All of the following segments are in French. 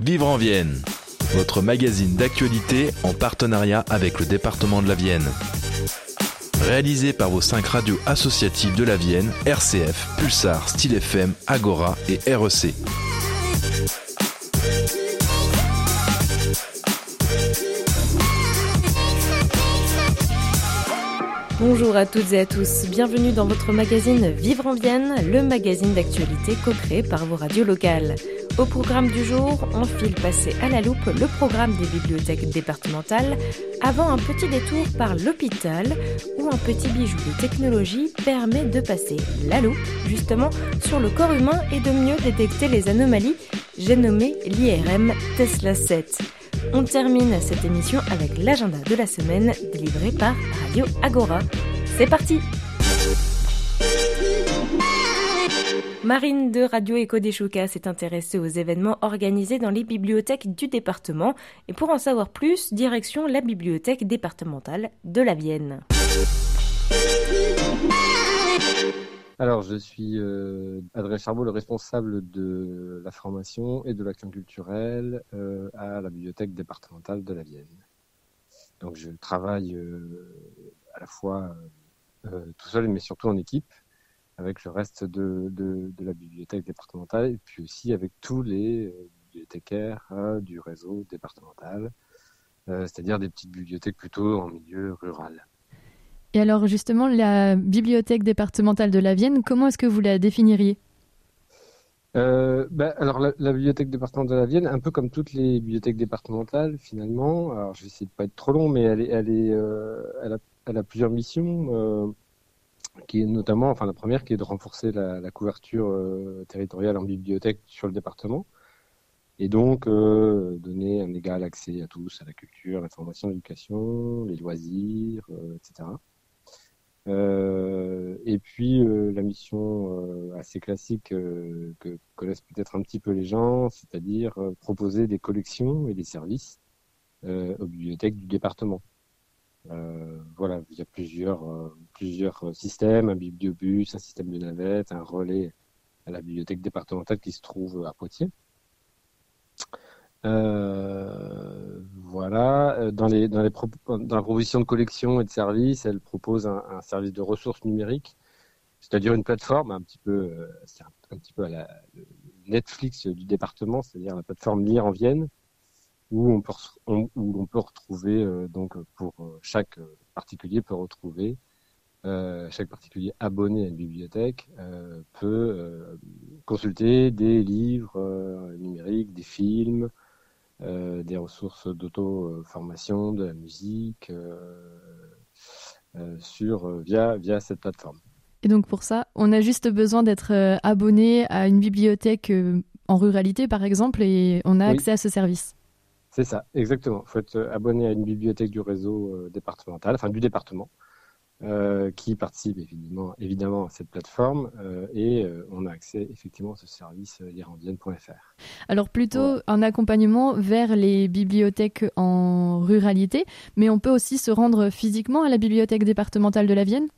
Vivre en Vienne, votre magazine d'actualité en partenariat avec le département de la Vienne. Réalisé par vos cinq radios associatives de la Vienne, RCF, Pulsar, Style FM, Agora et REC. Bonjour à toutes et à tous, bienvenue dans votre magazine Vivre en Vienne, le magazine d'actualité co-créé par vos radios locales. Au programme du jour, on file passer à la loupe le programme des bibliothèques départementales avant un petit détour par l'hôpital où un petit bijou de technologie permet de passer la loupe justement sur le corps humain et de mieux détecter les anomalies. J'ai nommé l'IRM Tesla 7. On termine cette émission avec l'agenda de la semaine délivré par Radio Agora. C'est parti Marine de Radio Éco des Choucas s'est intéressée aux événements organisés dans les bibliothèques du département et pour en savoir plus, direction la bibliothèque départementale de la Vienne. Alors, je suis euh, Adrien Charbot, le responsable de la formation et de l'action culturelle euh, à la bibliothèque départementale de la Vienne. Donc, je travaille euh, à la fois euh, tout seul, mais surtout en équipe, avec le reste de, de, de, la bibliothèque départementale, et puis aussi avec tous les euh, bibliothécaires euh, du réseau départemental, c'est-à-dire des petites bibliothèques plutôt en milieu rural. Et alors justement, la bibliothèque départementale de la Vienne, comment est-ce que vous la définiriez? Euh, bah, alors la, la, bibliothèque départementale de la Vienne, un peu comme toutes les bibliothèques départementales finalement. Alors je vais essayer de pas être trop long, mais elle est, elle est, euh, elle, a, elle, a, plusieurs missions, euh, qui est notamment, enfin la première qui est de renforcer la, la couverture euh, territoriale en bibliothèque sur le département, et donc euh, donner un égal accès à tous à la culture, l'information, l'éducation, les loisirs, etc. Euh, et puis euh, la mission euh, assez classique euh, que connaissent peut-être un petit peu les gens, c'est-à-dire euh, proposer des collections et des services aux bibliothèques du département. Voilà, il y a plusieurs, plusieurs systèmes, un bibliobus, un système de navette, un relais à la bibliothèque départementale qui se trouve à Poitiers. Euh, voilà, dans, les, dans, les dans la proposition de collection et de services, elle propose un, service de ressources numériques, c'est-à-dire une plateforme un petit peu, euh, un, petit peu à la Netflix du département, c'est-à-dire la plateforme Lire en Vienne, où on peut, on, où on peut retrouver euh, donc pour euh, chaque particulier peut retrouver euh, chaque particulier abonné à une bibliothèque euh, peut euh, consulter des livres numériques, des films, euh, des ressources d'auto-formation, de la musique, euh, euh, sur, via, via cette plateforme. Et donc pour ça, on a juste besoin d'être abonné à une bibliothèque en ruralité, par exemple, et on a oui. accès à ce service. C'est ça, exactement. Il faut être abonné à une bibliothèque du réseau départemental, enfin du département, euh, qui participe évidemment, évidemment à cette plateforme euh, et euh, on a accès effectivement à ce service lirandienne.fr. Alors plutôt ouais. un accompagnement vers les bibliothèques en ruralité, mais on peut aussi se rendre physiquement à la bibliothèque départementale de la Vienne?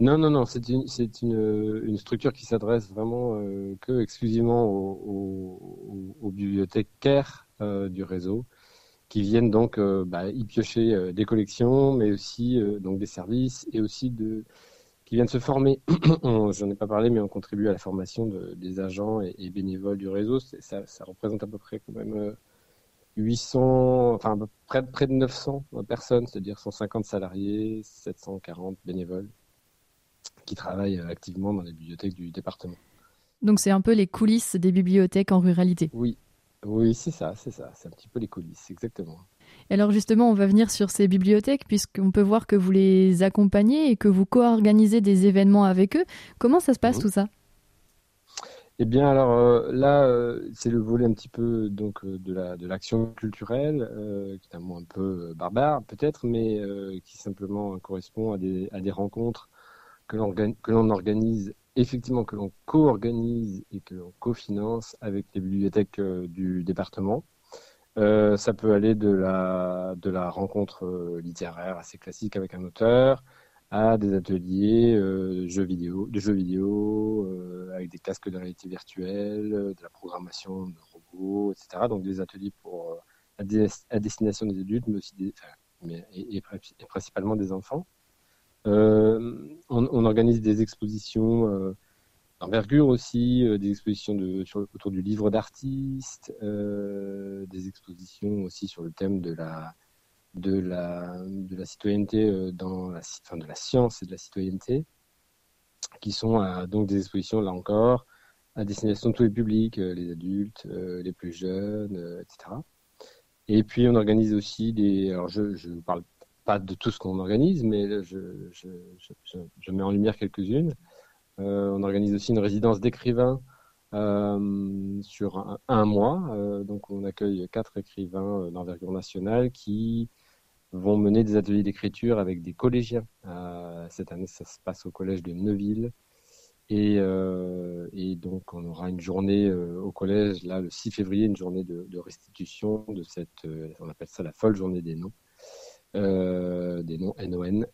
Non, non, non, c'est une, c'est une, une structure qui s'adresse vraiment euh, que exclusivement aux, aux, bibliothécaires euh, du réseau qui viennent donc euh, bah, y piocher euh, des collections, mais aussi euh, donc des services et aussi de qui viennent se former. J'en ai pas parlé, mais on contribue à la formation de, des agents et, bénévoles du réseau. Ça, ça, représente à peu près quand même 800, enfin près, près de 900 personnes, c'est-à-dire 150 salariés, 740 bénévoles qui travaillent activement dans les bibliothèques du département. Donc c'est un peu les coulisses des bibliothèques en ruralité. Oui, oui, c'est ça, c'est ça. C'est un petit peu les coulisses, exactement. Alors justement, on va venir sur ces bibliothèques puisqu'on peut voir que vous les accompagnez et que vous co-organisez des événements avec eux. Comment ça se passe tout ça? Eh bien, alors euh, là, euh, c'est le volet un petit peu donc euh, de la de l'action culturelle, euh, qui est un mot un peu barbare peut-être, mais euh, qui simplement correspond à des à des rencontres que l'on organise effectivement que l'on co-organise et que l'on cofinance avec les bibliothèques euh, du département. Euh, ça peut aller de la, de la rencontre euh, littéraire assez classique avec un auteur à des ateliers euh, jeux vidéo, de jeux vidéo avec des casques de réalité virtuelle, de la programmation de robots etc. Donc des ateliers pour à, destination des adultes, mais aussi et, principalement des enfants. On, on, organise des expositions d'envergure aussi, des expositions autour du livre d'artistes, des expositions aussi sur le thème de la citoyenneté euh, dans la, de la science et de la citoyenneté, qui sont euh, donc des expositions, là encore, à destination de tous les publics, euh, les adultes, les plus jeunes, etc. Et puis on organise aussi des. Alors je ne parle pas de tout ce qu'on organise, mais je, je, je, je, mets en lumière quelques-unes. on organise aussi une résidence d'écrivains sur un, mois. donc on accueille quatre écrivains d'envergure nationale qui vont mener des ateliers d'écriture avec des collégiens. Euh, cette année, ça se passe au collège de Neuville. Et, euh, et donc, on aura une journée euh, au collège, là, le 6 février, une journée de, restitution de cette, euh, on appelle ça la folle journée des noms, euh, des noms NON,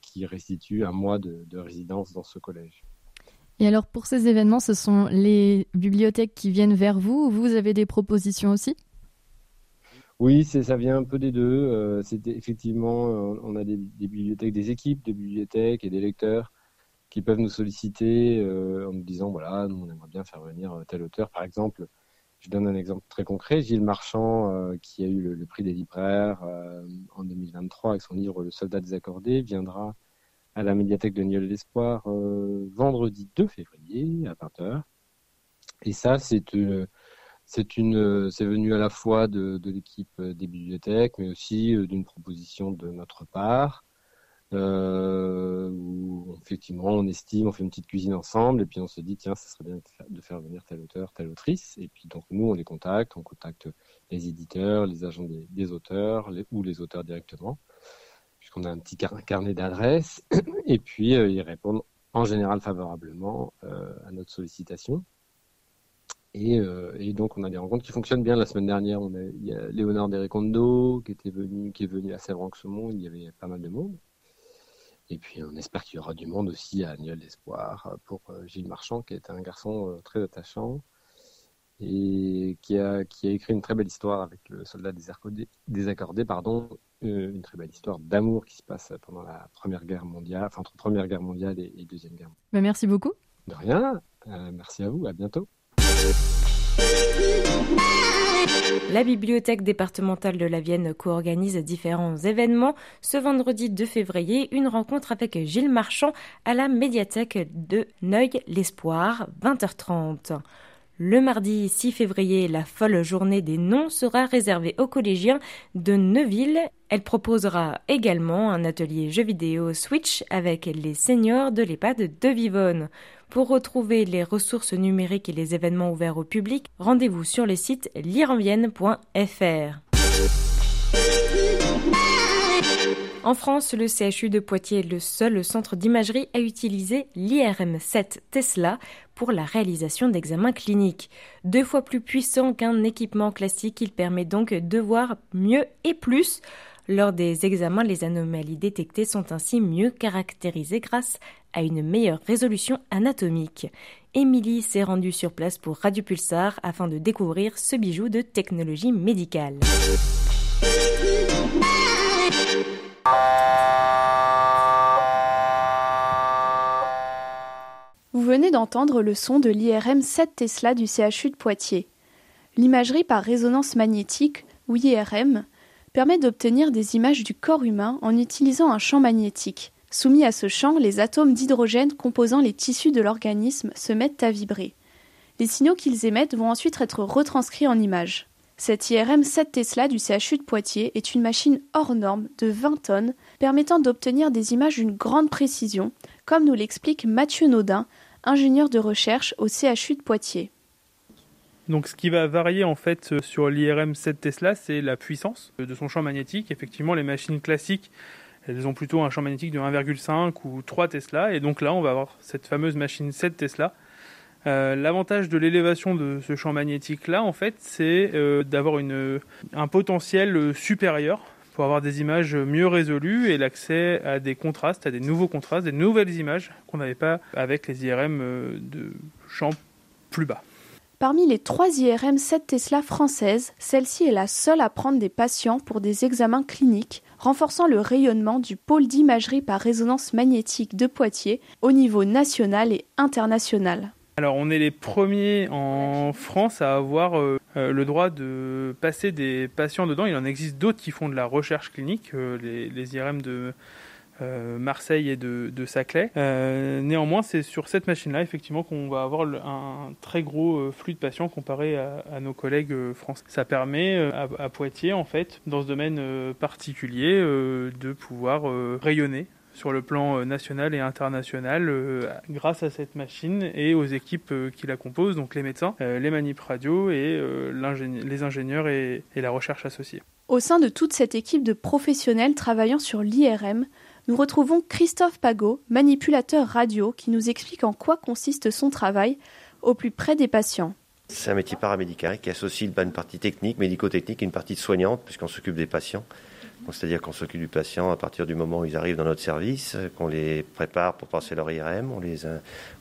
qui restitue un mois de, de résidence dans ce collège. Et alors, pour ces événements, ce sont les bibliothèques qui viennent vers vous ou vous avez des propositions aussi? Oui, ça vient un peu des deux. Euh, effectivement, euh, on a des, bibliothèques, des équipes de bibliothèques et des lecteurs qui peuvent nous solliciter euh, en nous disant voilà, nous on aimerait bien faire venir tel auteur. Par exemple, je donne un exemple très concret. Gilles Marchand, qui a eu le, prix des libraires en 2023 avec son livre Le Soldat désaccordé, viendra à la médiathèque de Nieul d'Espoir vendredi 2 février à 20h. Et ça, c'est c'est une, c'est venu à la fois de, l'équipe euh, des bibliothèques, mais aussi euh, d'une proposition de notre part, euh, où effectivement on estime, on fait une petite cuisine ensemble, et puis on se dit tiens, ça serait bien de faire, venir tel auteur, telle autrice, et puis donc nous on les contacte, on contacte les éditeurs, les agents des, auteurs, ou les auteurs directement, puisqu'on a un petit carnet d'adresses, et puis ils répondent en général favorablement à notre sollicitation. Euh, et, donc on a des rencontres qui fonctionnent bien. La semaine dernière, on a, il y a Léonard Derekondo qui était venu, qui est venu à Sèvres-en-Xaumont. Il y avait pas mal de monde. Et puis on espère qu'il y aura du monde aussi à Niel d'Espoir pour euh, Gilles Marchand, qui est un garçon euh, très attachant et qui a, qui a écrit une très belle histoire avec le soldat désaccordé, pardon, une très belle histoire d'amour qui se passe pendant la Première Guerre mondiale, enfin entre Première Guerre mondiale et, Deuxième Guerre mondiale. Bah, merci beaucoup. De rien. merci à vous. À bientôt. La bibliothèque départementale de la Vienne co-organise différents événements. Ce vendredi 2 février, une rencontre avec Gilles Marchand à la médiathèque de Neuil-l'Espoir, 20h30. Le mardi 6 février, la folle journée des noms sera réservée aux collégiens de Neuville. Elle proposera également un atelier jeux vidéo Switch avec les seniors de l'EHPAD de Vivonne. Pour retrouver les ressources numériques et les événements ouverts au public, rendez-vous sur le site lireanvienne.fr. En France, le CHU de Poitiers est le seul centre d'imagerie à utiliser l'IRM7 Tesla pour la réalisation d'examens cliniques. Deux fois plus puissant qu'un équipement classique, il permet donc de voir mieux et plus. Lors des examens, les anomalies détectées sont ainsi mieux caractérisées grâce à une meilleure résolution anatomique. Émilie s'est rendue sur place pour Radio Pulsar afin de découvrir ce bijou de technologie médicale. Vous venez d'entendre le son de l'IRM 7 Tesla du CHU de Poitiers. L'imagerie par résonance magnétique, ou IRM, permet d'obtenir des images du corps humain en utilisant un champ magnétique. Soumis à ce champ, les atomes d'hydrogène composant les tissus de l'organisme se mettent à vibrer. Les signaux qu'ils émettent vont ensuite être retranscrits en images. Cette IRM 7 Tesla du CHU de Poitiers est une machine hors norme de 20 tonnes permettant d'obtenir des images d'une grande précision, comme nous l'explique Mathieu Naudin, ingénieur de recherche au CHU de Poitiers. Donc ce qui va varier en fait euh, sur l'IRM 7 Tesla, c'est la puissance de son champ magnétique. Effectivement, les machines classiques, elles ont plutôt un champ magnétique de 1,5 ou 3 Tesla. Et donc là, on va avoir cette fameuse machine 7 Tesla euh, l'avantage de l'élévation de ce champ magnétique-là, en fait, c'est euh, d'avoir un potentiel supérieur pour avoir des images mieux résolues et l'accès à des contrastes, à des nouveaux contrastes, des nouvelles images qu'on n'avait pas avec les IRM euh, de champs plus bas. Parmi les trois IRM 7 Tesla françaises, celle-ci est la seule à prendre des patients pour des examens cliniques, renforçant le rayonnement du pôle d'imagerie par résonance magnétique de Poitiers au niveau national et international. Alors on est les premiers en France à avoir euh, euh, le droit de passer des patients dedans. Il en existe d'autres qui font de la recherche clinique, euh, les, IRM de Marseille et de, Saclay. Néanmoins, c'est sur cette machine-là, effectivement, qu'on va avoir un très gros flux de patients comparé à, nos collègues français. Ça permet à, Poitiers, en fait, dans ce domaine particulier, de pouvoir rayonner sur le plan national et international grâce à cette machine et aux équipes qui la composent, donc les médecins, les manip radio et les ingénieurs et la recherche associée. Au sein de toute cette équipe de professionnels travaillant sur l'IRM, nous retrouvons Christophe Pagot, manipulateur radio, qui nous explique en quoi consiste son travail au plus près des patients. C'est un métier paramédical qui associe une partie technique, médico-technique et une partie soignante, puisqu'on s'occupe des patients. C'est-à-dire qu'on s'occupe du patient à partir du moment où ils arrivent dans notre service, qu'on les prépare pour passer leur IRM, on, les,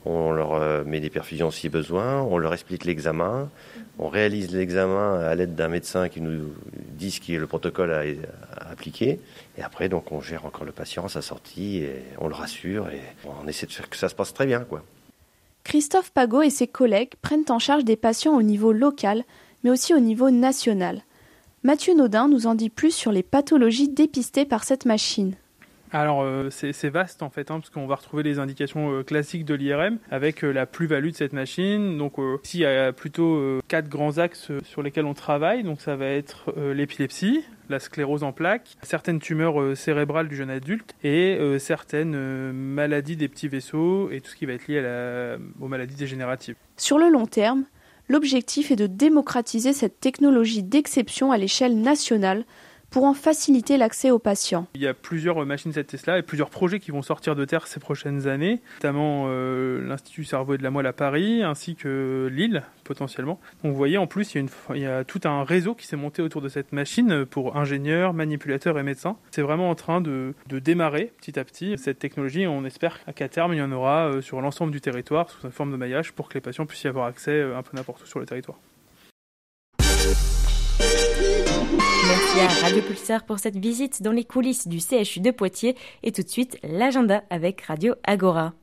on leur euh, met des perfusions si besoin, on leur explique l'examen, on réalise l'examen à l'aide d'un médecin qui nous dit ce qui est le protocole à, appliquer. Et après, donc, on gère encore le patient à sa sortie et on le rassure et on essaie de faire que ça se passe très bien, quoi. Christophe Pagot et ses collègues prennent en charge des patients au niveau local, mais aussi au niveau national. Mathieu Naudin nous en dit plus sur les pathologies dépistées par cette machine. Alors euh, c'est vaste en fait, hein, parce qu'on va retrouver les indications euh, classiques de l'IRM avec euh, la plus-value de cette machine. Donc ici il y a plutôt quatre grands axes sur lesquels on travaille. Donc ça va être l'épilepsie, la sclérose en plaques, certaines tumeurs cérébrales du jeune adulte et certaines maladies des petits vaisseaux et tout ce qui va être lié aux maladies dégénératives. Sur le long terme, L'objectif est de démocratiser cette technologie d'exception à l'échelle nationale pour en faciliter l'accès aux patients. Il y a plusieurs machines cette Tesla et plusieurs projets qui vont sortir de terre ces prochaines années, notamment euh, l'Institut Cerveau et de la Moelle à Paris, ainsi que Lille potentiellement. Donc vous voyez, en plus, il y a, tout un réseau qui s'est monté autour de cette machine pour ingénieurs, manipulateurs et médecins. C'est vraiment en train de, de, démarrer petit à petit cette technologie. On espère qu'à terme, il y en aura euh, sur l'ensemble du territoire sous une forme de maillage pour que les patients puissent y avoir accès euh, un peu n'importe où sur le territoire. Radio Pulsar pour cette visite dans les coulisses du CHU de Poitiers et tout de suite l'agenda avec Radio Agora.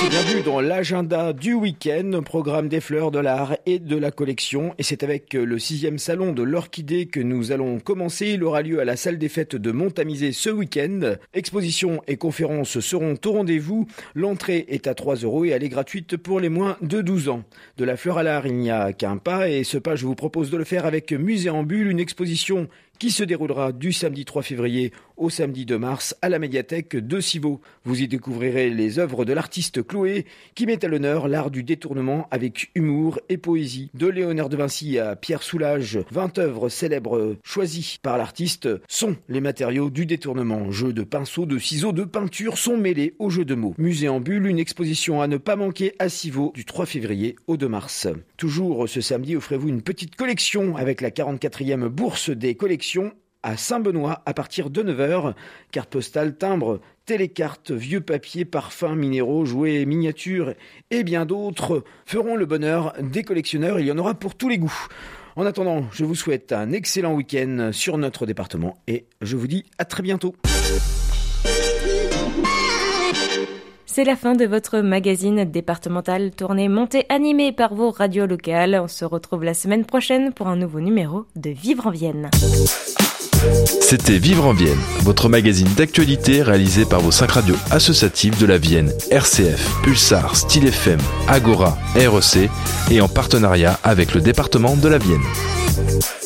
C'est bienvenue dans l'agenda du week-end, programme des fleurs, de l'art et de la collection. Et c'est avec le sixième salon de l'orchidée que nous allons commencer. Il aura lieu à la salle des fêtes de Montamisé ce week-end. Expositions et conférences seront au rendez-vous. L'entrée est à 3 euros et elle est gratuite pour les moins de 12 ans. De la fleur à l'art, il n'y a qu'un pas et ce pas, je vous propose de le faire avec Musée en Bulle, une exposition qui se déroulera du samedi 3 février au samedi 2 mars à la médiathèque de Civaux. Vous y découvrirez les œuvres de l'artiste Chloé qui met à l'honneur l'art du détournement avec humour et poésie. De Léonard de Vinci à Pierre Soulages, 20 œuvres célèbres choisies par l'artiste sont les matériaux du détournement. Jeux de pinceaux, de ciseaux, de peinture sont mêlés au jeu de mots. Musée en bulle, une exposition à ne pas manquer à Civaux du 3 février au 2 mars. Toujours ce samedi, offrez-vous une petite collection avec la 44e bourse des collections à Saint-Benoît à partir de 9h. Carte postale, timbre, télécarte, vieux papier, parfums, minéraux, jouets, miniatures et bien d'autres feront le bonheur des collectionneurs. Il y en aura pour tous les goûts. En attendant, je vous souhaite un excellent week-end sur notre département et je vous dis à très bientôt. C'est la fin de votre magazine départemental tourné monté animé par vos radios locales. On se retrouve la semaine prochaine pour un nouveau numéro de Vivre en Vienne. C'était Vivre en Vienne, votre magazine d'actualité réalisé par vos cinq radios associatives de la Vienne, RCF, Pulsar, Style FM, Agora, REC et en partenariat avec le département de la Vienne.